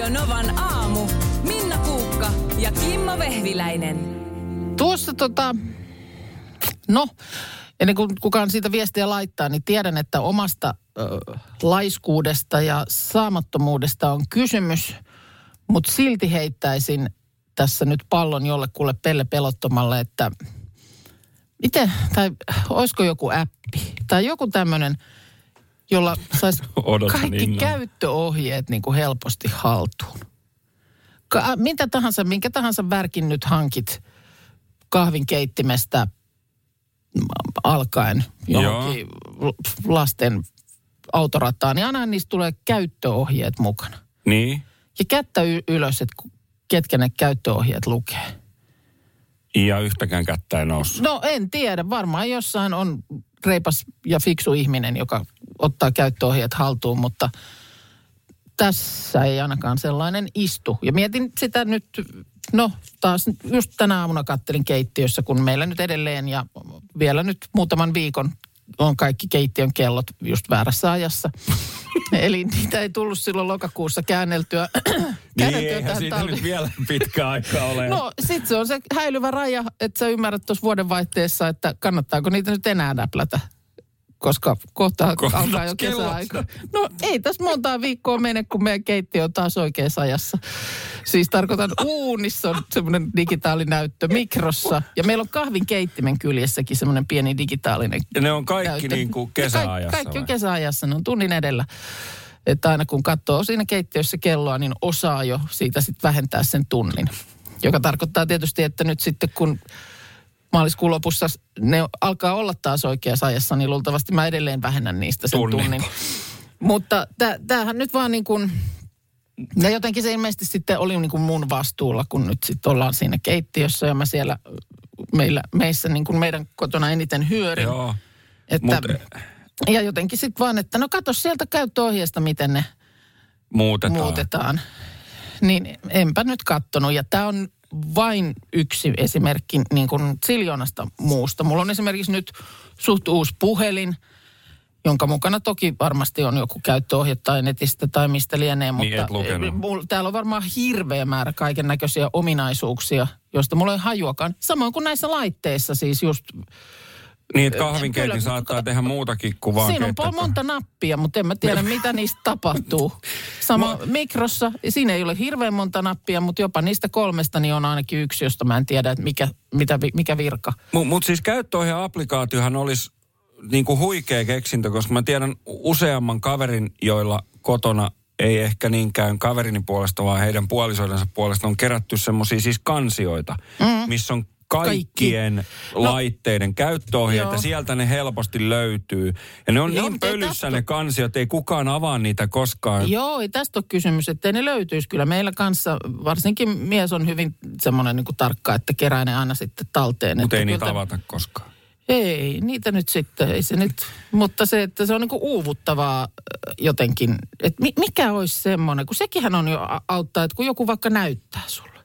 Radio Novan aamu. Minna Kuukka ja Kimmo Vehviläinen. Tuossa tota, no, ennen kuin kukaan siitä viestiä laittaa, niin tiedän, että omasta ö, laiskuudesta ja saamattomuudesta on kysymys, mutta silti heittäisin tässä nyt pallon jollekulle Pelle Pelottomalle, että miten, tai olisiko joku appi tai joku tämmöinen, jolla saisi kaikki innolla. käyttöohjeet niin kuin helposti haltuun. Ka- mitä tahansa, minkä tahansa värkin nyt hankit kahvin keittimestä alkaen johonkin lasten autorataan, niin aina niistä tulee käyttöohjeet mukana. Niin. Ja kättä y- ylös, että ketkä ne käyttöohjeet lukee. Ja yhtäkään kättä ei noussut. No en tiedä, varmaan jossain on reipas ja fiksu ihminen, joka ottaa käyttöohjeet haltuun, mutta tässä ei ainakaan sellainen istu. Ja mietin sitä nyt, no taas just tänä aamuna kattelin keittiössä, kun meillä nyt edelleen ja vielä nyt muutaman viikon on kaikki keittiön kellot just väärässä ajassa. Eli niitä ei tullut silloin lokakuussa käänneltyä. Niin, käänneltyä eihän tähän siitä talvi- nyt vielä pitkä aika ole. No sit se on se häilyvä raja, että sä ymmärrät tuossa vuodenvaihteessa, että kannattaako niitä nyt enää näplätä. Koska kohta Kohta alkaa jo kesäaika. No ei tässä montaa viikkoa mene, kun meidän keittiö on taas oikeassa ajassa. Siis tarkoitan uunissa on semmoinen digitaalinäyttö mikrossa. Ja meillä on kahvin keittimen kyljessäkin semmoinen pieni digitaalinen Ja ne on kaikki näyttö. niin kuin kesäajassa Kaikki, kaikki on kesäajassa, ne on tunnin edellä. Että aina kun katsoo siinä keittiössä kelloa, niin osaa jo siitä sitten vähentää sen tunnin. Joka tarkoittaa tietysti, että nyt sitten kun maaliskuun lopussa ne alkaa olla taas oikeassa ajassa, niin luultavasti mä edelleen vähennän niistä sen Tunnin. tunnin. Mutta tä- tämähän nyt vaan niin kuin, ja jotenkin se ilmeisesti sitten oli niin kuin mun vastuulla, kun nyt sitten ollaan siinä keittiössä ja mä siellä meillä, meissä niin kuin meidän kotona eniten hyörin. Joo. Että, Mut- ja jotenkin sitten vaan, että no katso sieltä käyttöohjeesta, miten ne Muutetaan. muutetaan. Niin enpä nyt kattonut. Ja tämä on vain yksi esimerkki niin kuin siljoonasta muusta. Mulla on esimerkiksi nyt suht uusi puhelin, jonka mukana toki varmasti on joku käyttöohje tai netistä tai mistä lienee. Niin, mutta et lukenut. mulla, täällä on varmaan hirveä määrä kaiken näköisiä ominaisuuksia, joista mulla ei hajuakaan. Samoin kuin näissä laitteissa siis just Niin, että kahvinkeitin Kyllä, saattaa tehdä muutakin kuin vaan Siinä on keittää. monta nappia, mutta en mä tiedä, mitä niistä tapahtuu. Sama mikrossa, siinä ei ole hirveän monta nappia, mutta jopa niistä kolmesta niin on ainakin yksi, josta mä en tiedä, että mikä, mitä, mikä virka. Mutta mut siis käyttöohje-applikaatiohan olisi niin kuin huikea keksintö, koska mä tiedän useamman kaverin, joilla kotona ei ehkä niinkään kaverini puolesta, vaan heidän puolisoidensa puolesta on kerätty semmoisia siis kansioita, mm. missä on kaikkien Kaikki. Kaikki. laitteiden käyttöohjeet Joo. sieltä ne helposti löytyy. Ja ne on Joo, niin pölyssä tästä- ne kansiot, ei kukaan avaa niitä koskaan. Joo, ei tästä ole kysymys, että ne löytyisi. Kyllä meillä kanssa, varsinkin mies on hyvin semmoinen niin tarkka, että kerää ne aina sitten talteen. Mutta ei niitä avata koskaan. Ei, niitä nyt sitten, ei se nyt, mutta se, että se on niinku uuvuttavaa äh, jotenkin, että mi, mikä olisi semmoinen, kun sekinhän on jo auttaa, että kun joku vaikka näyttää sulle.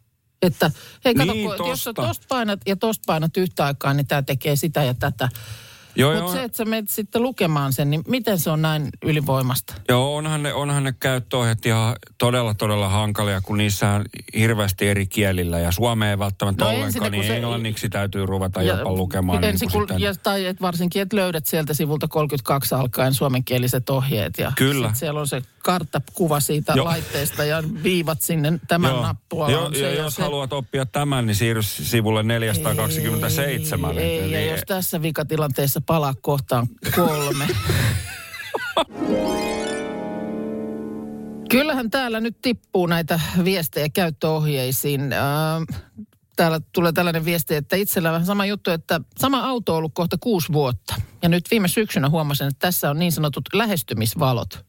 Että hei kato, Niin, kun, jos sä tosta. tosta painat ja tosta painat yhtä aikaa, niin tämä tekee sitä ja tätä. Mutta se, että sä menet sitten lukemaan sen, niin miten se on näin ylivoimasta? Joo, onhan ne, onhan ne käyttöohjeet ihan todella, todella hankalia, kun niissä on hirveästi eri kielillä. Ja suomea ei välttämättä No ollenkaan, kun niin se- englanniksi täytyy ruveta jopa lukemaan. ensin, niin kun, ja, tai et varsinkin, että löydät sieltä sivulta 32 alkaen suomenkieliset ohjeet. Ja Kyllä. sit siellä on se karttakuva siitä Joo. laitteesta ja viivat sinne tämän Joo. nappua. Jo, ja jos se. haluat oppia tämän, niin siirry sivulle 427. Ei, ei, Eli- ja jos tässä vikatilanteessa palaa kohtaan kolme. Kyllähän täällä nyt tippuu näitä viestejä käyttöohjeisiin. Äh, Täällä tulee tällainen viesti, että itsellä on vähän sama juttu, että sama auto on ollut kohta kuusi vuotta. Ja nyt viime syksynä huomasin, että tässä on niin sanotut lähestymisvalot.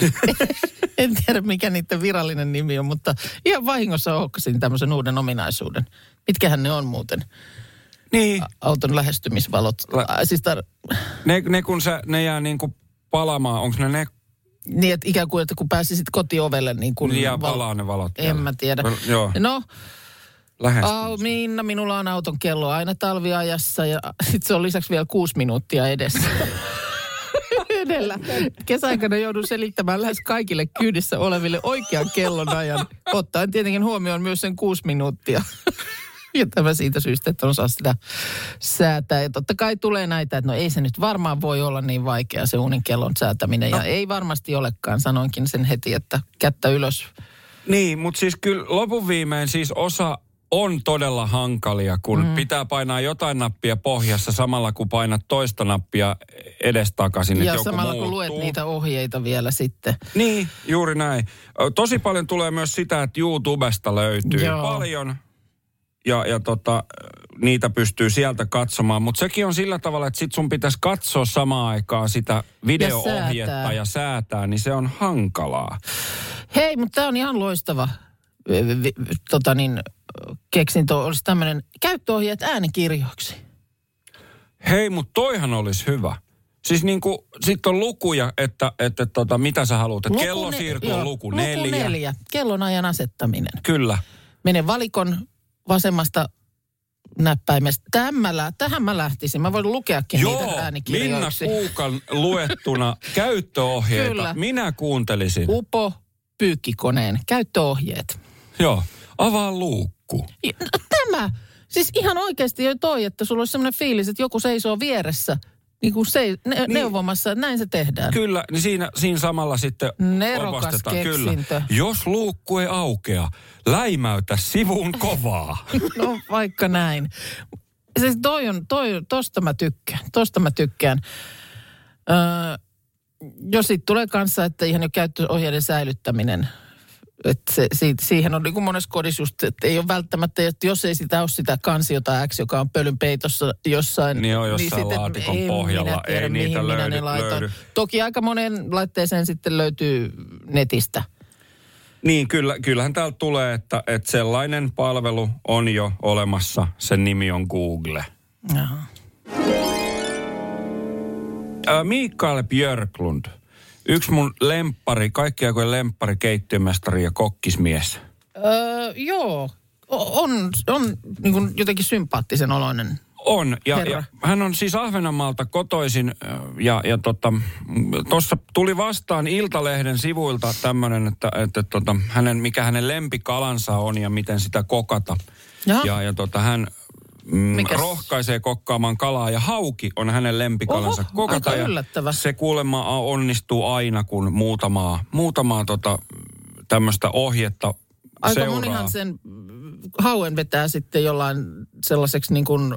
en tiedä, mikä niiden virallinen nimi on, mutta ihan vahingossa ohkasin tämmöisen uuden ominaisuuden. Mitkähän ne on muuten? Niin, auton lähestymisvalot. La- siis tar- ne, ne kun sä, ne jää niin kuin palamaan, onko ne ne niin, että ikään kuin, että kun pääsisit kotiovelle, niin kun... niin jää palaa ne valot? En mä tiedä. No, Joo, No, au, Minna, minulla on auton kello aina talviajassa ja sit se on lisäksi vielä kuusi minuuttia edessä. Siellä kesäaikana joudun selittämään lähes kaikille kyydissä oleville oikean kellonajan, ottaen tietenkin huomioon myös sen kuusi minuuttia. Ja tämä siitä syystä, että on saa sitä säätää. Ja totta kai tulee näitä, että no ei se nyt varmaan voi olla niin vaikea se uunin kellon säätäminen. Ja No. ei varmasti olekaan, sanoinkin sen heti, että kättä ylös. Niin, mutta siis kyllä lopun viimein siis osa on todella hankalia, kun mm. pitää painaa jotain nappia pohjassa samalla kun painat toista nappia edestakaisin, Ja samalla kun muuttuu. luet niitä ohjeita vielä sitten. Niin, juuri näin. Tosi paljon tulee myös sitä, että YouTubesta löytyy Joo. paljon ja, ja tota, niitä pystyy sieltä katsomaan. Mutta sekin on sillä tavalla, että sit sun pitäisi katsoa samaan aikaan sitä video-ohjetta säätää. ja säätää, niin se on hankalaa. Hei, mutta tämä on ihan loistava tota niin, keksintö. Olisi tämmöinen käyttöohjeet äänikirjoiksi. Hei, mutta toihan olisi hyvä. Siis niin kuin, sit on lukuja, että, että tota, mitä sä haluat. Että kello ne- siirto joo, luku Luku neljä. neljä. Kellonajan asettaminen. Kyllä. Mene valikon vasemmasta näppäimestä. Tähän mä, lä- tähän mä lähtisin. Mä voin lukeakin Joo, niitä Minna äänikirjoiksi. Kuukan luettuna käyttöohjeita. Kyllä. Minä kuuntelisin. Upo pyykkikoneen käyttöohjeet. Joo, avaa luukku. Ja- no, Tämä, siis ihan oikeasti jo toi, että sulla olisi sellainen fiilis, että joku seisoo vieressä niin kuin se, ne, niin. neuvomassa, että näin se tehdään. Kyllä, niin siinä, siinä samalla sitten Nerokas. Kyllä. Jos luukku ei aukea, läimäytä sivun kovaa. No vaikka näin. Siis toi on, toi, tosta mä tykkään, tosta mä tykkään. Öö, jos siitä tulee kanssa, että ihan jo käyttöohjeiden säilyttäminen, että se, siitä, siihen on niin kuin monessa kodissa just, että ei ole välttämättä, että jos ei sitä ole sitä kansiota X, joka on pölyn peitossa jossain. Niin on jossain sitten laatikon ei pohjalla, minä tiedä, ei niitä mihin minä löydy- ne laitan. löydy. Toki aika monen laitteeseen sitten löytyy netistä. niin, kyllä, kyllähän täältä tulee, että, että sellainen palvelu on jo olemassa. Sen nimi on Google. Jaha. Äh, Mikael Björklund. Yksi mun lemppari, kaikki aikojen lemppari, keittiömestari ja kokkismies. Öö, joo, O- on, on niin kuin jotenkin sympaattisen oloinen. On, ja, Herra. ja hän on siis Ahvenanmaalta kotoisin, ja, ja tota, tuossa tuli vastaan Iltalehden sivuilta tämmöinen, että, että tota, hänen, mikä hänen lempikalansa on ja miten sitä kokata. Jaha. Ja, ja tota, hän mm, Mikäs? rohkaisee kokkaamaan kalaa, ja hauki on hänen lempikalansa Oho, kokata. aika yllättävä. Se kuulemma onnistuu aina, kun muutamaa, muutamaa tota, tämmöistä ohjetta Aika seuraa. monihan sen mm, hauen vetää sitten jollain sellaiseksi niin kuin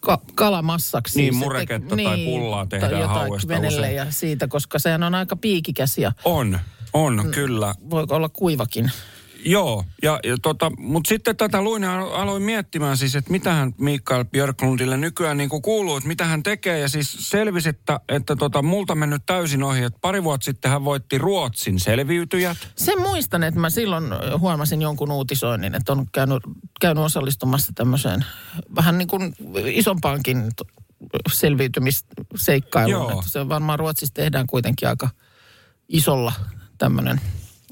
ka- kalamassaksi. Niin, Se mureketta tai pullaa tehdään tai hauesta usein. ja siitä, koska sehän on aika piikikäs ja On, on, kyllä. voi olla kuivakin. Joo, ja, ja tota, mutta sitten tätä luin ja alo- aloin miettimään siis, että mitähän Mikael Björklundille nykyään niin kuin kuuluu, että mitä hän tekee. Ja siis selvisi, että, että tota, multa mennyt täysin ohi, että pari vuotta sitten hän voitti Ruotsin selviytyjät. Sen muistan, että mä silloin huomasin jonkun uutisoinnin, että on käynyt, käynyt osallistumassa tämmöiseen vähän niin kuin isompaankin selviytymisseikkailuun. Että se varmaan Ruotsissa tehdään kuitenkin aika isolla tämmöinen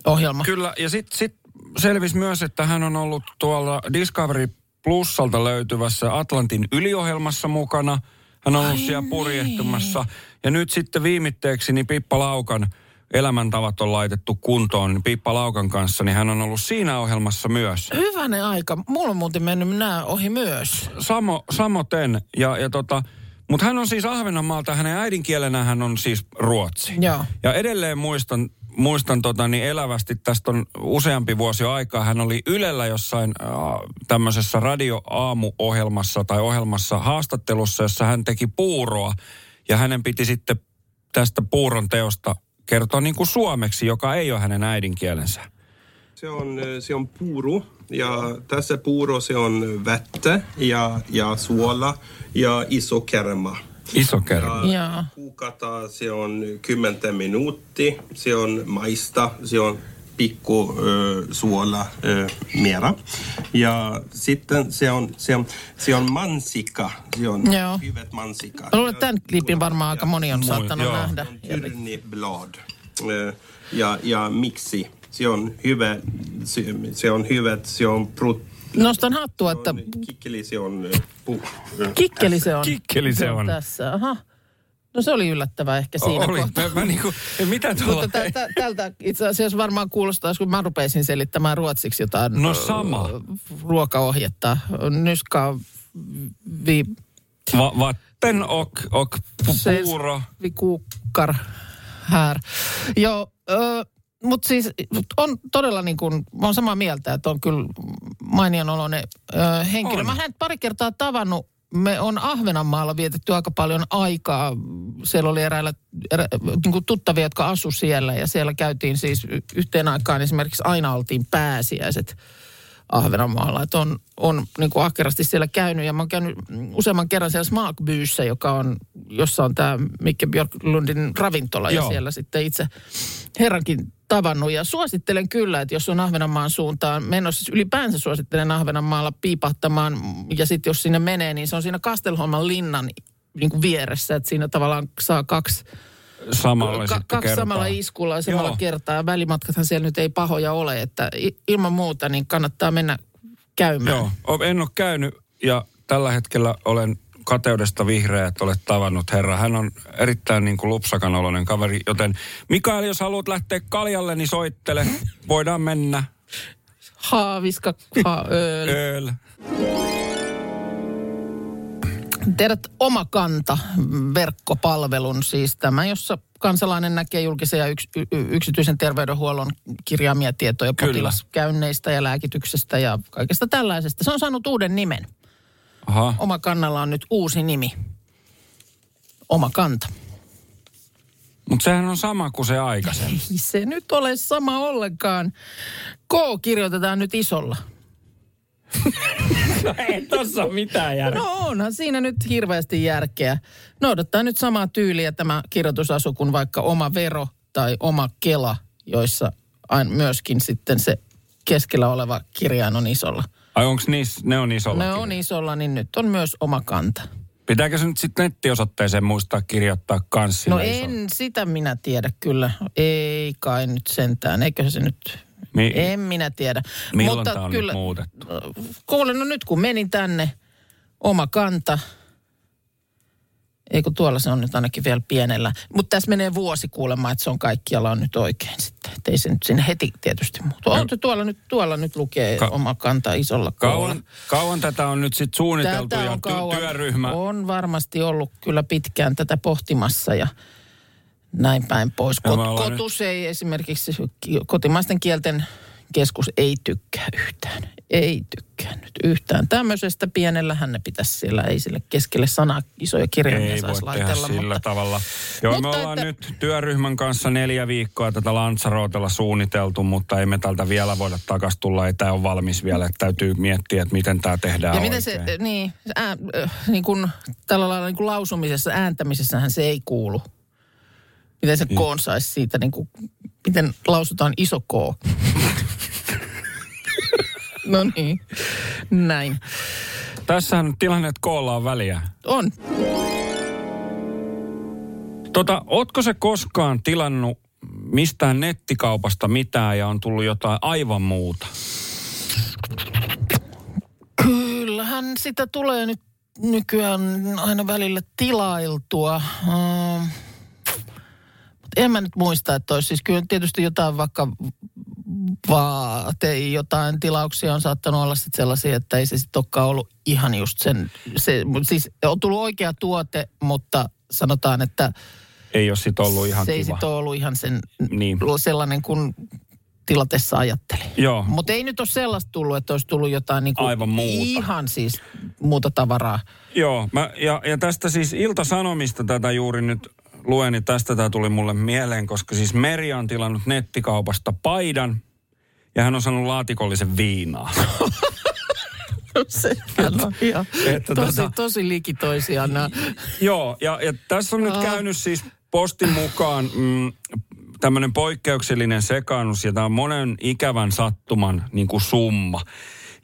ohjelma. Kyllä, ja sitten sit selvisi myös, että hän on ollut tuolla Discovery Plusalta löytyvässä Atlantin yliohjelmassa mukana. Hän on ollut Ai siellä niin. purjehtumassa. Ja nyt sitten viimitteeksi niin Pippa Laukan elämäntavat on laitettu kuntoon niin Pippa Laukan kanssa, niin hän on ollut siinä ohjelmassa myös. Hyvänen aika. Mulla on muuten mennyt nämä ohi myös. Samo, samoten. Ja, ja tota, mutta hän on siis Ahvenanmaalta, hänen äidinkielenä hän on siis ruotsi. Joo. Ja edelleen muistan, muistan tota, niin elävästi, tästä on useampi vuosi aikaa, hän oli Ylellä jossain äh, tämmöisessä radioaamuohjelmassa tai ohjelmassa haastattelussa, jossa hän teki puuroa. Ja hänen piti sitten tästä puuron teosta kertoa niin kuin suomeksi, joka ei ole hänen äidinkielensä. Se on, eh, se on puuro ja tässä puuro se on vettä ja, ja suola ja iso kerma. Iso kerma. Joo. Kuukata se on 10 minuuttia, se on maista, se on pikku ö, suola ö, mera. Ja sitten se on, se on, se on mansikka, se on Joo. hyvät mansikka. Mä luulen, että tämän klipin varmaan aika moni on saattanut joo. nähdä. tyrniblad Eh, ja, ja miksi. Se on hyvä, se, se on hyvät, se on prot, Nostan hattua, että on kikkeli, se on eh, eh, kikkeli se on. Kikkeli se on. Tässä, aha. No se oli yllättävää ehkä siinä Oli. kohtaa. Mä, mä niinku, mitä Mutta tuolla... tä, tä, tältä itse asiassa varmaan kuulostaa, kun mä rupeisin selittämään ruotsiksi jotain No ö, sama. ruokaohjetta. Nyska vi, Va, vatten och, och pu- puuro. vi kukkar här. Joo, mutta siis on todella niin kuin, mä oon samaa mieltä, että on kyllä mainion oloinen ö, henkilö. On. Mä hänet pari kertaa tavannut. Me on Ahvenanmaalla vietetty aika paljon aikaa. Siellä oli eräillä erä, niin kuin tuttavia, jotka asu siellä ja siellä käytiin siis yhteen aikaan esimerkiksi aina oltiin pääsiäiset Ahvenanmaalla. Että on, on niin kuin ahkerasti siellä käynyt ja mä oon käynyt useamman kerran siellä Smakbyyssä, joka on, jossa on tämä Mikke Björklundin ravintola ja Joo. siellä sitten itse herrankin tavannut. Ja suosittelen kyllä, että jos on Ahvenanmaan suuntaan menossa, siis ylipäänsä suosittelen Ahvenanmaalla piipahtamaan ja sitten jos sinne menee, niin se on siinä Kastelholman linnan niin kuin vieressä, että siinä tavallaan saa kaksi Samalla Ka- kaksi kertaa. samalla iskulla ja samalla Joo. kertaa. Välimatkathan siellä nyt ei pahoja ole, että ilman muuta niin kannattaa mennä käymään. Joo, en ole käynyt ja tällä hetkellä olen kateudesta vihreä, että olet tavannut herra. Hän on erittäin niin kuin lupsakan oloinen kaveri, joten Mikael, jos haluat lähteä kaljalle, niin soittele. Voidaan mennä. Haaviska, ha, öö. Öl. Tiedät oma kanta verkkopalvelun, siis tämä, jossa kansalainen näkee julkisen ja yks, y, y- yksityisen terveydenhuollon kirjaamia tietoja Kyllä. potilaskäynneistä ja lääkityksestä ja kaikesta tällaisesta. Se on saanut uuden nimen. Aha. Oma kannalla on nyt uusi nimi. Oma kanta. Mutta sehän on sama kuin se aikaisemmin. Ei se nyt ole sama ollenkaan. K kirjoitetaan nyt isolla. Ei tossa ole mitään järkeä. No onhan siinä nyt hirveästi järkeä. Noudattaa nyt samaa tyyliä tämä kirjoitusasu kuin vaikka oma vero tai oma kela, joissa aina myöskin sitten se keskellä oleva kirjain on isolla. Ai onks niis, ne on isolla? Ne on isolla, niin nyt on myös oma kanta. Pitääkö se nyt sitten nettiosoitteeseen muistaa kirjoittaa kans No sillä isolla? en, sitä minä tiedä kyllä. Ei kai nyt sentään. Eikö se nyt... Mi- en minä tiedä. Milloin Mutta tää on kyllä, nyt muutettu? Kuule, no nyt kun menin tänne, oma kanta. Eikö tuolla se on nyt ainakin vielä pienellä. Mutta tässä menee vuosi kuulemma, että se on kaikkialla on nyt oikein sitten. Että ei se nyt sinne heti tietysti muutu. On, tuolla, nyt, tuolla nyt lukee Ka- oma kanta isolla. Kauan, kauan tätä on nyt sitten suunniteltu Tätä ja on ty- kauan, työryhmä. On varmasti ollut kyllä pitkään tätä pohtimassa ja näin päin pois. Kot, kotus ei esimerkiksi, ki- kotimaisten kielten keskus ei tykkää yhtään. Ei tykkää nyt yhtään. Tämmöisestä pienellähän ne pitäisi siellä, ei sille keskelle sana isoja kirjaimia Ei voi saisi tehdä laitella. sillä mutta, tavalla. Joo, Mutta me ollaan että- nyt työryhmän kanssa neljä viikkoa tätä Lanzarootella suunniteltu, mutta ei me tältä vielä voida takas tulla. Ei tämä ole valmis vielä, että täytyy miettiä, että miten tämä tehdään ja miten se, niin, ää, äh, niin kuin, tällä lailla niin kuin lausumisessa, ääntämisessähän se ei kuulu. Miten se Niin. koon saisi siitä, niin kuin, miten lausutaan iso K. no niin, näin. Tässähän on tilanne, että koolla on väliä. On. Tota, ootko se koskaan tilannut mistään nettikaupasta mitään ja on tullut jotain aivan muuta? Kyllähän sitä tulee nyt nykyään aina välillä tilailtua. Mutta en mä nyt muista, että olisi siis kyllä tietysti jotain vaikka vaate, jotain tilauksia on saattanut olla sitten sellaisia, että ei se sitten olekaan ollut ihan just sen, se, siis on tullut oikea tuote, mutta sanotaan, että Ei ole sit ollut ihan se ei kiva. sitten ole ollut ihan sen Niin. sellainen kuin tilatessa ajatteli. Joo. Mutta ei nyt ole sellaista tullut, että olisi tullut jotain niin kuin Aivan muuta. ihan siis muuta tavaraa. Joo, mä, ja, ja tästä siis Ilta-Sanomista tätä juuri nyt luen, niin tästä tämä tuli mulle mieleen, koska siis Meri on tilannut nettikaupasta paidan, ja hän on saanut laatikollisen viinaa. Se on ihan Että tosi, tota- tosi liki toisiaan. Joo, ja, ja tässä on nyt käynyt siis postin mukaan mm, tämmöinen poikkeuksellinen sekaannus, ja tämä on monen ikävän sattuman niin kuin summa.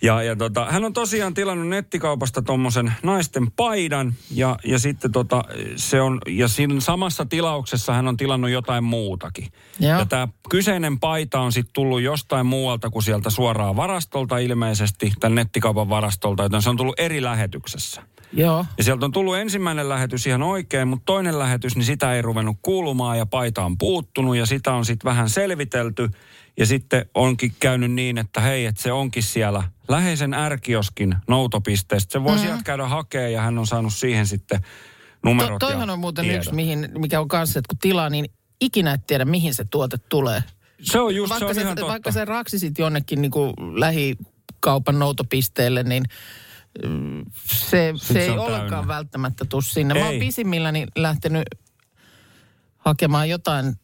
Ja, ja tota, hän on tosiaan tilannut nettikaupasta tuommoisen naisten paidan, ja, ja sitten tota, se on, ja siinä samassa tilauksessa hän on tilannut jotain muutakin. Joo. Ja tämä kyseinen paita on sitten tullut jostain muualta kuin sieltä suoraan varastolta ilmeisesti, tämän nettikaupan varastolta, joten se on tullut eri lähetyksessä. Joo. Ja sieltä on tullut ensimmäinen lähetys ihan oikein, mutta toinen lähetys, niin sitä ei ruvennut kuulumaan ja paita on puuttunut ja sitä on sitten vähän selvitelty. Ja sitten onkin käynyt niin, että hei, että se onkin siellä läheisen ärkioskin noutopisteestä. Se voi mm-hmm. sieltä käydä hakemaan ja hän on saanut siihen sitten numerot To, toihan on muuten tiedot. yksi, mihin, mikä on kanssa, että kun tilaa, niin ikinä et tiedä, mihin se tuote tulee. Se on just, vaikka, se on se, ihan totta. vaikka se raksisit jonnekin niin kuin lähikaupan noutopisteelle, niin mm, se, se se ei ollenkaan täynnä. välttämättä tuu sinne. Mä oon Ei. pisimmilläni lähtenyt hakemaan jotain,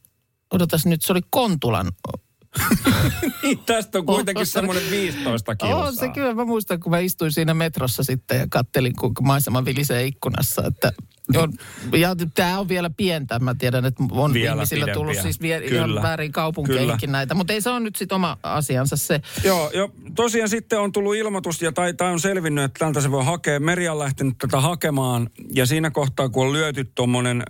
odotas nyt, se oli Kontulan. Niin, tästä on kuitenkin semmoinen 15 kilsaa. On se kyllä, mä muistan, kun mä istuin siinä metrossa sitten ja kattelin, kuinka maisema vilisee ikkunassa, että on, ja tämä on vielä pientä. Mä tiedän, että on Vielä ihmisillä tullut pidempiä. siis vie, ihan Kyllä. väärin kaupunkeihinkin Kyllä. näitä. Mutta ei se ole nyt sitten oma asiansa se. Joo, jo, tosiaan sitten on tullut ilmoitus ja tai, tai on selvinnyt, että tältä se voi hakea. Meri on lähtenyt tätä hakemaan ja siinä kohtaa, kun on lyöty tuommoinen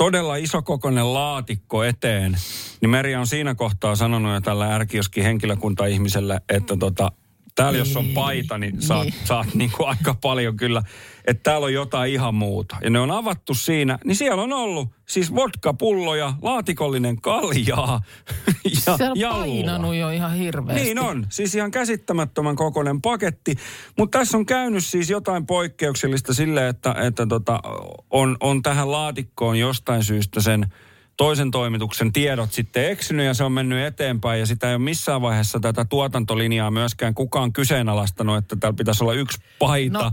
todella isokokoinen laatikko eteen, niin Meri on siinä kohtaa sanonut jo tällä ärkioskin henkilökunta-ihmiselle, että tota, täällä jos on paita, niin saat, Niin. saat niin kuin aika paljon kyllä, että täällä on jotain ihan muuta. Ja ne on avattu siinä, niin siellä on ollut siis vodkapulloja, laatikollinen kaljaa ja se on jallua. painanut jo ihan hirveästi. Niin on, siis ihan käsittämättömän kokoinen paketti. Mutta tässä on käynyt siis jotain poikkeuksellista sille, että, että tota, on, on tähän laatikkoon jostain syystä sen toisen toimituksen tiedot sitten eksynyt ja se on mennyt eteenpäin ja sitä ei ole missään vaiheessa tätä tuotantolinjaa myöskään kukaan kyseenalaistanut, että täällä pitäisi olla yksi paita. No,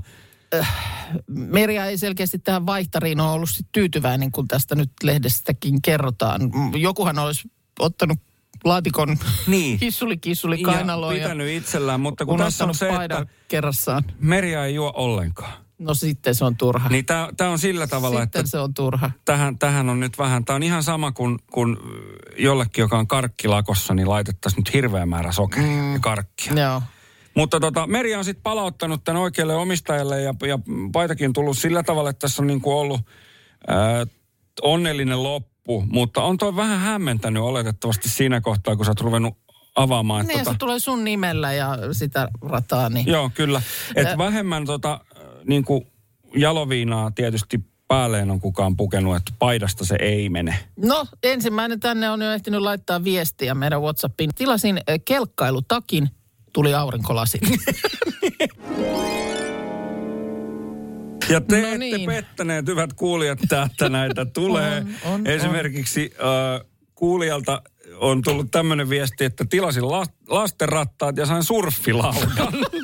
Merja ei selkeästi tähän vaihtariin ole ollut sit tyytyväinen, kun tästä nyt lehdestäkin kerrotaan. Jokuhan olisi ottanut laatikon Niin. hissuli kissuli ja kainaloon ja, pitänyt itsellään, mutta kun tässä on se, että kerrassaan. Meria ei juo ollenkaan. No sitten se on turha. Niin tämä on sillä tavalla, sitten että se on turha. tähän, tähän on nyt vähän, tämä on ihan sama kuin, kuin jollekin, joka on karkkilakossa, niin laitettaisiin nyt hirveä määrä sokeria mm. ja karkkia. Joo. Mutta tota, Meri on sitten palauttanut tämän oikealle omistajalle ja, ja paitakin tullut sillä tavalla, että tässä on niin kuin ollut ää, onnellinen loppu, mutta on toi vähän hämmentänyt oletettavasti siinä kohtaa, kun sä oot ruvennut avaamaan. että Niin, tota... se tulee sun nimellä ja sitä rataa, niin... Joo, kyllä. Että Ä- vähemmän tota, niin kuin jaloviinaa tietysti päälleen on kukaan pukenut, että paidasta se ei mene. No, ensimmäinen tänne on jo ehtinyt laittaa viestiä meidän Whatsappiin. Tilasin eh, kelkkailutakin, tuli aurinkolasi. Ja te No ette niin. pettäneet, hyvät kuulijat, että näitä tulee. On, on, Esimerkiksi äh, kuulijalta on tullut tämmöinen viesti, että tilasin las, lastenrattaat ja sain surffilaudan.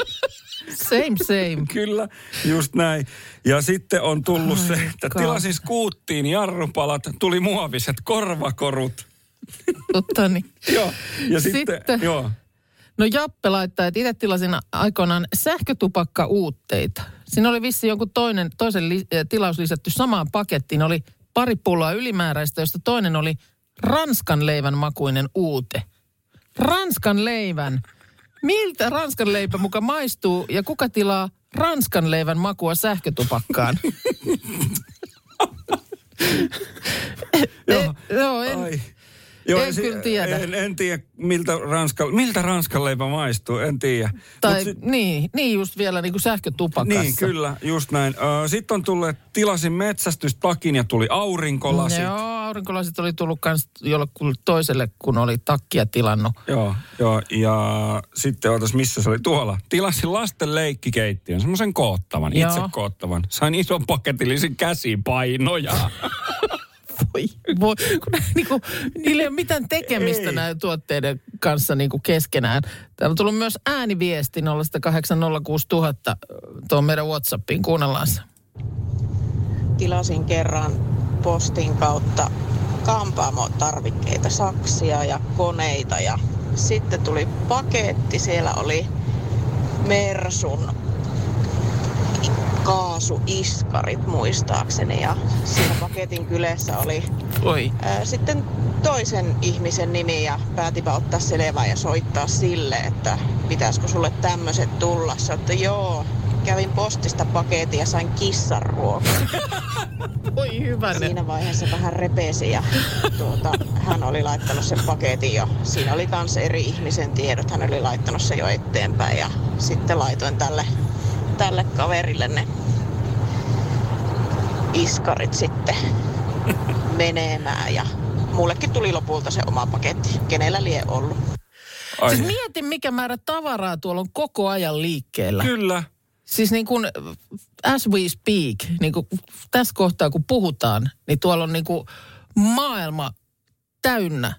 same, same. Kyllä, just näin. Ja sitten on tullut se, että God. tilasin skuuttiin jarrupalat, tuli muoviset korvakorut. Totta niin. Joo, ja sitten, Sitten- joo. No Jappe laittaa, että itse tilasin aikoinaan sähkötupakka uutteita. Siinä oli vissi jonkun toinen, toisen li, eh, tilaus lisätty samaan pakettiin. Oli pari pulloa ylimääräistä, josta toinen oli ranskan leivän makuinen uute. Ranskan leivän. Miltä ranskan leipä muka maistuu ja kuka tilaa ranskan leivän makua sähkötupakkaan? Joo. Eh, Joo, en, Ai. en kyllä tiedä. En, en tiedä, miltä, ranska, miltä ranskan leipä maistuu, en tiedä. tai Mut sit- niin, niin just vielä niin kuin sähkötupakassa. Niin, kyllä, just näin. Sitten on tullut, tilasin metsästystakin ja tuli aurinkolasit. Joo, aurinkolasit oli tullut kans jollekulle toiselle, kun oli takkia tilannut. Joo, joo, ja sitten otas, missä se oli tuolla. Tilasin lasten leikkikeittiön, semmoisen koottavan, Joo. itse koottavan. Sain ison paketillisen käsipainoja. Voi, voi, kun niin kuin, niillä ei ole mitään tekemistä Ei. näiden tuotteiden kanssa niin kuin keskenään. Täällä on tullut myös ääniviesti 0806000 tuon meidän Whatsappiin. Kuunnellaan se. tilasin kerran postin kautta kampaamotarvikkeita, saksia ja koneita ja sitten tuli paketti, siellä oli Mersun kaasuiskarit muistaakseni ja siinä paketin kyleessä oli Oi. ää, sitten toisen ihmisen nimi ja päätipä ottaa selvää ja soittaa sille, että pitäisikö sulle tämmöiset tulla. Se että joo, kävin postista paketin ja sain kissan ruokaa. Oi hyvänen. Siinä vaiheessa vähän repesi ja tuota, hän oli laittanut sen paketin jo. Siinä oli kans eri ihmisen tiedot, hän oli laittanut sen jo eteenpäin ja sitten laitoin tälle, tälle kaverille ne iskarit sitten menemään ja mullekin tuli lopulta se oma paketti, kenellä lie ollut. Ai, Siis mieti, mikä määrä tavaraa tuolla on koko ajan liikkeellä. kyllä. Siis niin kuin as we speak, niin kuin tässä kohtaa kun puhutaan, niin tuolla on niin kuin maailma täynnä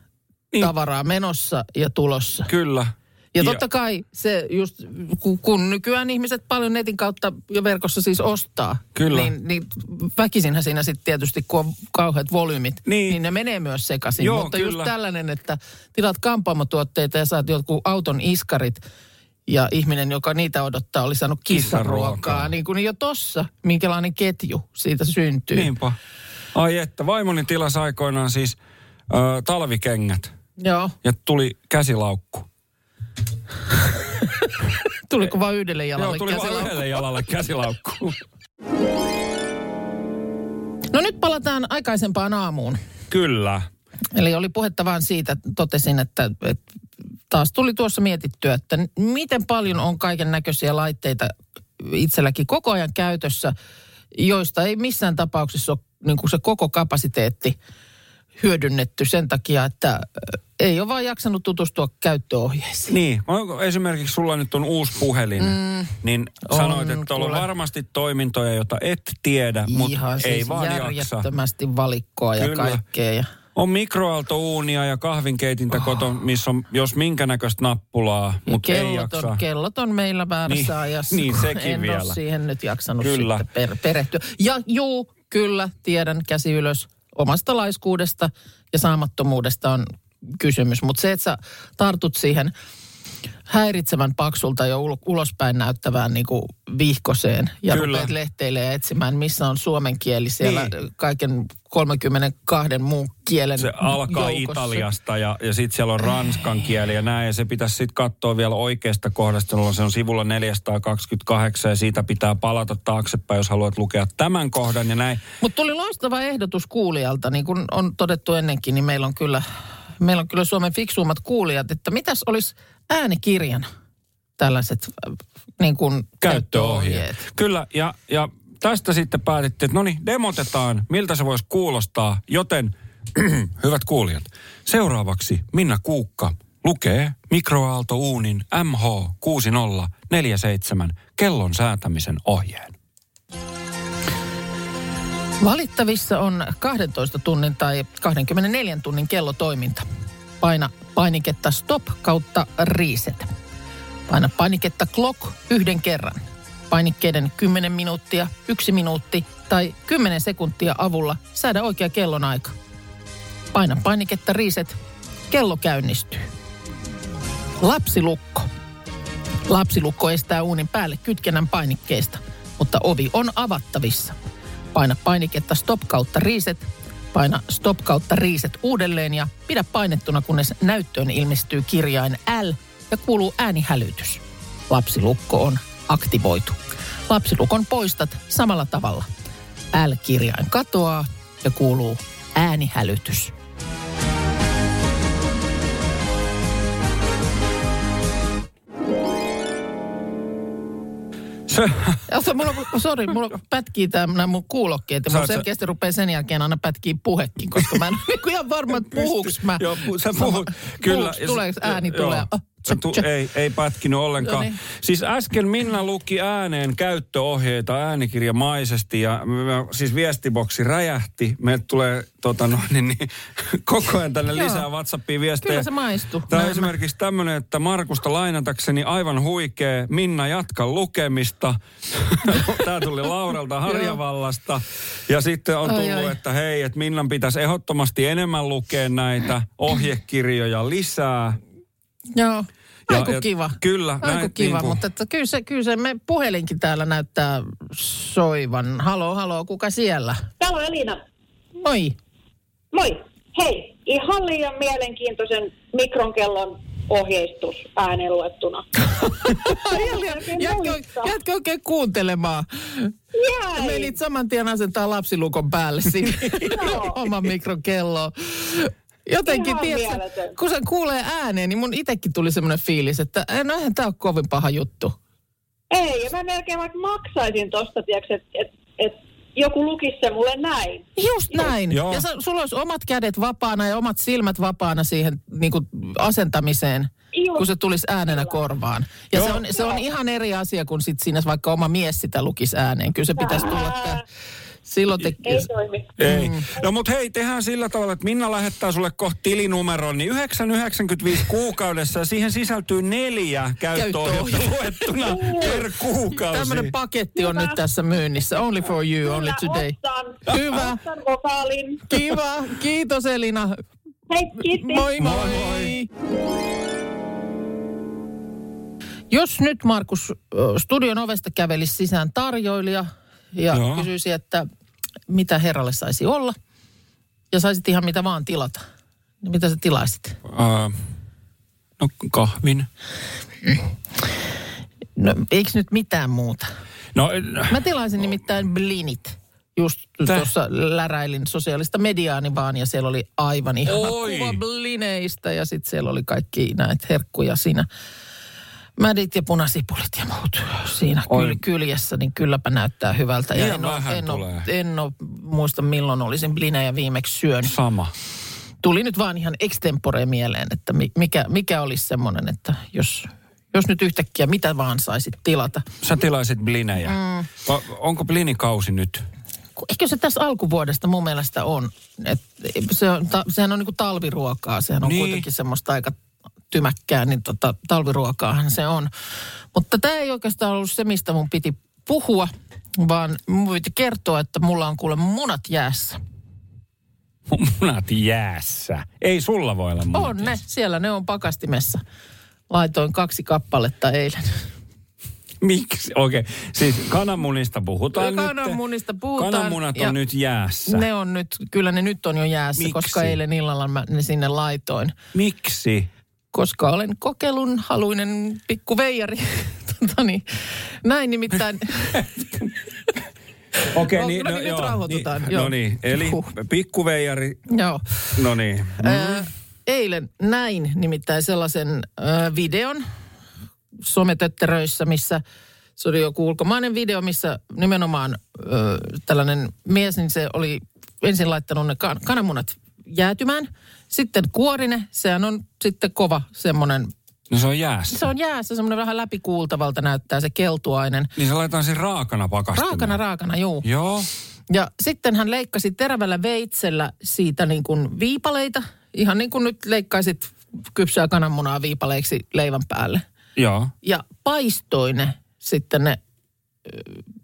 Niin. tavaraa menossa ja tulossa. Kyllä. Ja totta kai se just, kun, nykyään ihmiset paljon netin kautta ja verkossa siis ostaa, Kyllä. Niin, niin väkisinhän siinä sitten tietysti, kun on kauheat volyymit, Niin. niin ne menee myös sekaisin. Joo, Mutta kyllä. just tällainen, että tilaat kampaamotuotteita ja saat jotkut auton iskarit ja ihminen, joka niitä odottaa, oli saanut kissaruokaa. Kissaruokaa. Niin kuin jo tossa, minkälainen ketju siitä syntyy. Niinpä. Ai että, vaimoni tilasi aikoinaan siis ö, talvikengät Joo. ja tuli käsilaukku. Tuliko vain yhdelle jalalle Joo, tuli vain käsilaukku? yhdelle jalalle käsilaukku. No nyt palataan aikaisempaan aamuun. Kyllä. Eli oli puhetta vaan siitä, totesin, että, että taas tuli tuossa mietittyä, että miten paljon on kaiken näköisiä laitteita itselläkin koko ajan käytössä, joista ei missään tapauksessa ole niin kuin se koko kapasiteetti hyödynnetty sen takia, että äh, ei ole vaan jaksanut tutustua käyttöohjeisiin. Niin, onko esimerkiksi sulla nyt on uusi puhelin, mm, niin on, sanoit, että tuolla on varmasti toimintoja, joita et tiedä, mutta Ihan ei siis vaan jaksa. valikkoa ja Kyllä. kaikkea. Ja On mikroaaltouunia ja kahvinkeitintä oh. koton, missä on jos minkä näköistä nappulaa, mutta ei kellot, jaksa. on, kellot on meillä väärässä Niin, ajassa. niin, sekin en vielä. ole siihen nyt jaksanut Kyllä. sitten per, perehtyä. Ja juu, kyllä, tiedän käsi ylös. Omasta laiskuudesta ja saamattomuudesta on kysymys. Mutta se, että sä tartut siihen häiritsevän paksulta jo ul- ulospäin näyttävään niin kuin vihkoseen ja Kyllä. rupeat lehteilemään ja etsimään, missä on suomen kieli siellä Niin. kaiken 32 muun kielen Se alkaa joukossa. Italiasta ja, ja sitten siellä on ranskan kieli ja näin. Ja se pitäisi sitten katsoa vielä oikeasta kohdasta, jolloin se on sivulla 428 ja siitä pitää palata taaksepäin, jos haluat lukea tämän kohdan ja näin. Mutta tuli loistava ehdotus kuulijalta, niin kuin on todettu ennenkin, niin meillä on kyllä, meillä on kyllä Suomen fiksuimmat kuulijat, että mitäs olisi äänikirjana tällaiset äh, niin kuin käyttöohjeet. Kyllä, ja, ja tästä sitten päätettiin, että no niin, demotetaan, miltä se voisi kuulostaa, joten hyvät kuulijat, seuraavaksi Minna Kuukka lukee mikroaaltouunin MH6047 kellon säätämisen ohjeen. Valittavissa on 12 tunnin tai 24 tunnin kellotoiminta. Paina painiketta stop kautta reset. Paina painiketta clock yhden kerran. Painikkeiden 10 minuuttia, 1 minuutti tai 10 sekuntia avulla säädä oikea kellonaika. Paina painiketta reset. Kello käynnistyy. Lapsilukko. Lapsilukko estää uunin päälle kytkennän painikkeesta, mutta ovi on avattavissa. Paina painiketta stop kautta reset. Paina stop kautta reset uudelleen ja pidä painettuna, kunnes näyttöön ilmestyy kirjain L ja kuuluu äänihälytys. Lapsilukko on aktivoitu. Lapsilukon poistat samalla tavalla. L-kirjain katoaa ja kuuluu äänihälytys. Se, Ota, mulla, sorry, mulla pätkii nämä mun kuulokkeet ja mulla oot sä- selkeästi rupeaa sen jälkeen aina pätkii puhekin, koska mä en ole niinku ihan varma, että puhuks mä. Joo, sä puhut. Kyllä. Puhuks, tuleeko ääni Joo. tulee? Se tu- ei, ei pätkinyt ollenkaan. No niin. Siis äsken Minna luki ääneen käyttöohjeita äänikirjamaisesti ja siis viestiboksi räjähti. Meiltä tulee tota noin, niin, niin, koko ajan tänne Joo. lisää WhatsAppiin viestejä. Kyllä se maistuu. Tämä on esimerkiksi tämmöinen, että Markusta lainatakseni aivan huikea. Minna jatka lukemista. Tämä tuli Lauralta Harjavallasta. Ja sitten on Ai, tullut, ai. että hei, että Minnan pitäisi ehdottomasti enemmän lukea näitä ohjekirjoja lisää. Joo. Ja- Aiku ja kiva. kyllä, Aiku näin kiva, niinku- mutta että kyllä, se, kyllä se me puhelinkin täällä näyttää soivan. Halo, halo, kuka siellä? Täällä on Elina. Moi. Moi. Hei, ihan liian mielenkiintoisen mikronkellon ohjeistus ääneen luettuna. Jätkö, jätkö oikein kuuntelemaan? Jäi. Menit saman tien asentaa lapsilukon päälle siinä Joo. oman mikrokelloon. Jotenkin, tiedätkö, kun sen kuulee ääneen, niin mun itsekin tuli semmoinen fiilis, että no eihän tämä ole kovin paha juttu. Ei, ja mä melkein vaikka maksaisin tosta, tiedätkö, että et, et joku lukisi se mulle näin. Just näin. Joo. Ja sä, sulla olisi omat kädet vapaana ja omat silmät vapaana siihen niin kuin, asentamiseen, Just. kun se tulisi äänenä korvaan. Ja se Joo. on, se on ihan eri asia, kun sit siinä vaikka oma mies sitä lukisi ääneen. Kyllä se pitäisi tulla tää. Silloin te... Ei toimi. Ei. No mut hei, tehdään sillä tavalla, että Minna lähettää sulle kohta tilinumeron, niin 9,95 kuukaudessa ja siihen sisältyy neljä käyttöohjelta luettuna per kuukausi. Tämmöinen paketti on nyt tässä myynnissä. Only for you, only Kyllä, today. Ostan. Hyvä. Ostan vokaalin. Kiva. Kiitos Elina. Hei, kiitti. Moi moi. Moi, moi. Jos nyt Markus studion ovesta kävelisi sisään tarjoilija ja Joo. kysyisi, että mitä herralle saisi olla ja saisit ihan mitä vaan tilata, niin mitä sä tilaisit? Uh, no kahvin. No eikö nyt mitään muuta? No, Mä tilaisin nimittäin blinit. Just Tää? tuossa läräilin sosiaalista mediaani vaan ja siellä oli aivan ihana Oi. kuva blineistä ja sitten siellä oli kaikki näitä herkkuja siinä. Mädit ja punasipulit ja muut siinä Oi. kyl, kyljessä, niin kylläpä näyttää hyvältä. Ja en, vähän en, en muista milloin olisin blinejä viimeksi syönyt. sama. Tuli nyt vaan ihan extempore mieleen, että mi- mikä, mikä olisi semmoinen, että jos, jos nyt yhtäkkiä mitä vaan saisit tilata. Sä tilaisit blinejä. Mm. Va, onko blinikausi nyt? Eikö se tässä alkuvuodesta mun mielestä on? Et se on ta, sehän on niinku talviruokaa. Sehän on niin. kuitenkin semmoista aika tymäkkää, niin tota, talviruokaahan se on. Mutta tämä ei oikeastaan ollut se, mistä mun piti puhua, vaan mun piti kertoa, että mulla on kuule munat jäässä. Munat jäässä. Ei sulla voi olla munat On ne, jäässä. siellä ne on pakastimessa. Laitoin kaksi kappaletta eilen. Miksi? Okei, okay. siis kananmunista puhutaan nyt. Kananmunista puhutaan. Kananmunat on nyt jäässä. Ne on nyt, kyllä ne nyt on jo jäässä, Miksi? koska eilen illalla mä ne sinne laitoin. Miksi? Koska olen kokeilun haluinen pikku veijari. tota niin, näin nimittäin. Okei, No, niin, no niin, nyt rauhoitutaan, Niin, joo. no niin, eli Huh. pikkuveijari, Joo. no niin. Ää, eilen näin nimittäin sellaisen ää, videon sometötteröissä, missä se oli joku ulkomainen video, missä nimenomaan ö, tällainen mies, niin se oli ensin laittanut ne kan- kananmunat jäätymään. Sitten kuorine, sehän on sitten kova semmoinen, No se on jäässä. se on jäässä semmoinen vähän läpikuultavalta näyttää se keltuainen. Niin se laitetaan sen raakana pakastimeen. Raakana, raakana, juu. Joo. Ja sitten hän leikkasi terävällä veitsellä siitä niin kuin viipaleita. Ihan niin kuin nyt leikkaisit kypsää kananmunaa viipaleiksi leivän päälle. Joo. Ja paistoi ne sitten ne,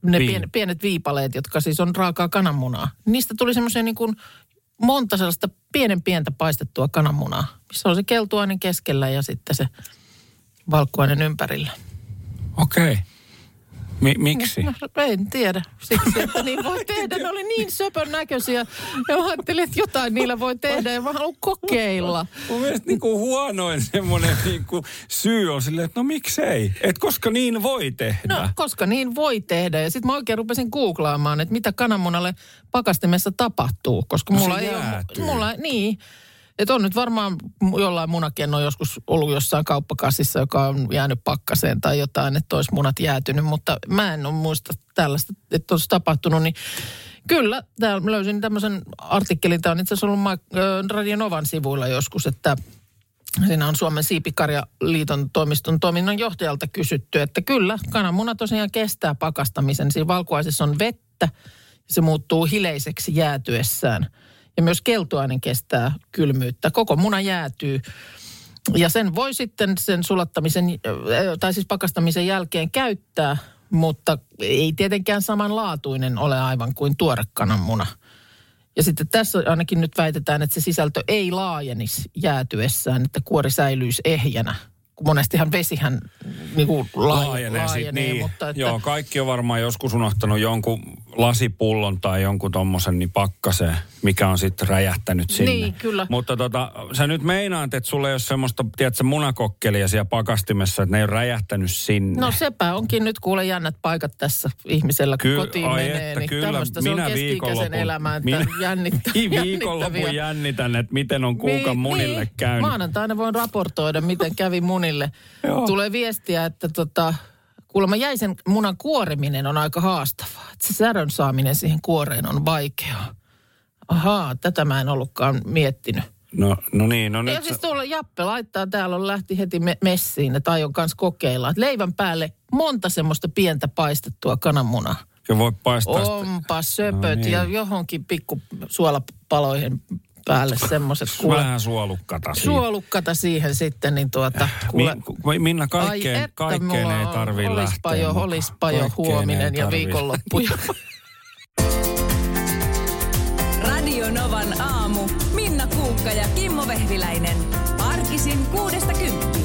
ne pien, pienet viipaleet, jotka siis on raakaa kananmunaa. Niistä tuli semmoisia niin kuin monta sellaista pienen pientä paistettua kananmunaa, missä on se keltuainen keskellä ja sitten se valkuainen ympärillä. Okei. Mi- miksi? No, en tiedä. Siksi, että niin voi tehdä. Ne oli niin söpön näköisiä. Ja mä ajattelin, että jotain niillä voi tehdä ja mä haluan kokeilla. Mun mielestä niinku huonoin semmoinen niinku syy on silleen, että no miksei. Et koska niin voi tehdä. No, koska niin voi tehdä. Ja sitten mä oikein rupesin googlaamaan, että mitä kananmunalle pakastimessa tapahtuu. Koska No mulla ei jäätyy. ole... Mulla, niin. Että on nyt varmaan jollain munakenno joskus ollut jossain kauppakassissa, joka on jäänyt pakkaseen tai jotain, että olisi munat jäätynyt. Mutta mä en ole muista tällaista, että olisi tapahtunut. Niin kyllä, täällä löysin tämmöisen artikkelin. Tämä on itse asiassa ollut Ma- ö, Radio Novan sivuilla joskus, että Siinä on Suomen siipikarjaliiton toimiston toiminnan johtajalta kysytty, että kyllä, kananmuna tosiaan kestää pakastamisen. Siinä valkuaisessa on vettä ja se muuttuu hileiseksi jäätyessään. Ja myös keltuainen kestää kylmyyttä. Koko muna jäätyy. Ja sen voi sitten sen sulattamisen, äh, tai siis pakastamisen jälkeen käyttää, mutta ei tietenkään samanlaatuinen ole aivan kuin tuore kananmuna. Ja sitten tässä ainakin nyt väitetään, että se sisältö ei laajenisi jäätyessään, että kuori säilyisi ehjänä. Kun monestihan vesihän niin kuin laajenee, laajenee, sit, laajenee niin. mutta että, Joo, kaikki on varmaan joskus unohtanut jonkun lasipullon tai jonkun tommosen niin pakkaseen, mikä on sitten räjähtänyt sinne. Niin, kyllä. Mutta tota, sä nyt meinaat, että sulla ei ole semmoista, tiedätkö, munakokkelia siellä pakastimessa, että ne ei ole räjähtänyt sinne. No sepä onkin nyt kuule jännät paikat tässä ihmisellä, kun Ky- kotiin ai menee. että niin kyllä, tämmöistä se on minä keski-ikäisen viikonlopun- elämään, minä- jännittä, Viikonlopun jännittäviä. jännitän, että miten on kuukan Niin, munille niin. käynyt. Maanantaina voin raportoida, miten kävi munille. Tulee viestiä, että tota, kuulemma jäisen munan kuoriminen on aika haastavaa. Se särön saaminen siihen kuoreen on vaikeaa. Ahaa, tätä mä en ollutkaan miettinyt. No, no niin, no Ja nyt... siis sä- tuolla Jappe laittaa, täällä on lähti heti me- messiin, että aion kanssa kokeilla. Että leivän päälle monta semmoista pientä paistettua kananmunaa. Ja voi paistaa. Onpa söpöt No niin. ja johonkin pikku suolapaloihin päälle semmoiset kuule. Vähän suolukkata siitä. Suolukkata siihen sitten, niin tuota, kuule, Min, Minna, kaikkeen, Ai että kaikkeen mulla ei tarvii olispa lähteä jo, mukaan. olispa jo huominen ja viikonloppu. Radio Novan aamu. Minna Kuukka ja Kimmo Vehviläinen. Arkisin kuudesta kymppiin.